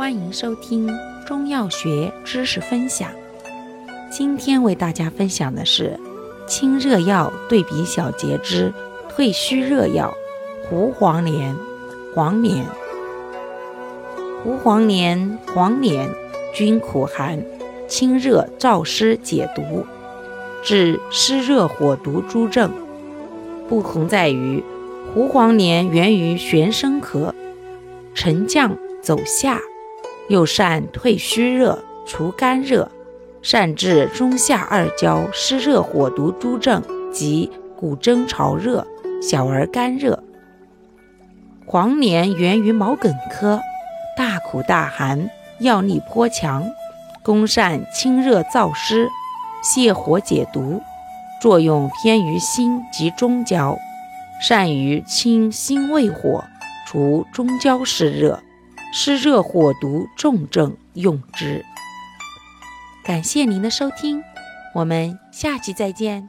欢迎收听中药学知识分享。今天为大家分享的是清热药对比小节之退虚热药胡黄连。黄连、胡黄连、黄连均苦寒，清热燥湿，解毒，治湿热火毒诸症。不同在于，胡黄连源于玄参壳，沉降走下，又善退虚热、除肝热，善治中下二焦湿热火毒诸症及骨蒸潮热、小儿肝热。黄连源于毛茛科，大苦大寒，药力颇强，功善清热燥湿、泻火解毒，作用偏于心及中焦，善于清心胃火，除中焦湿热、湿热火毒重症用之。感谢您的收听，我们下期再见。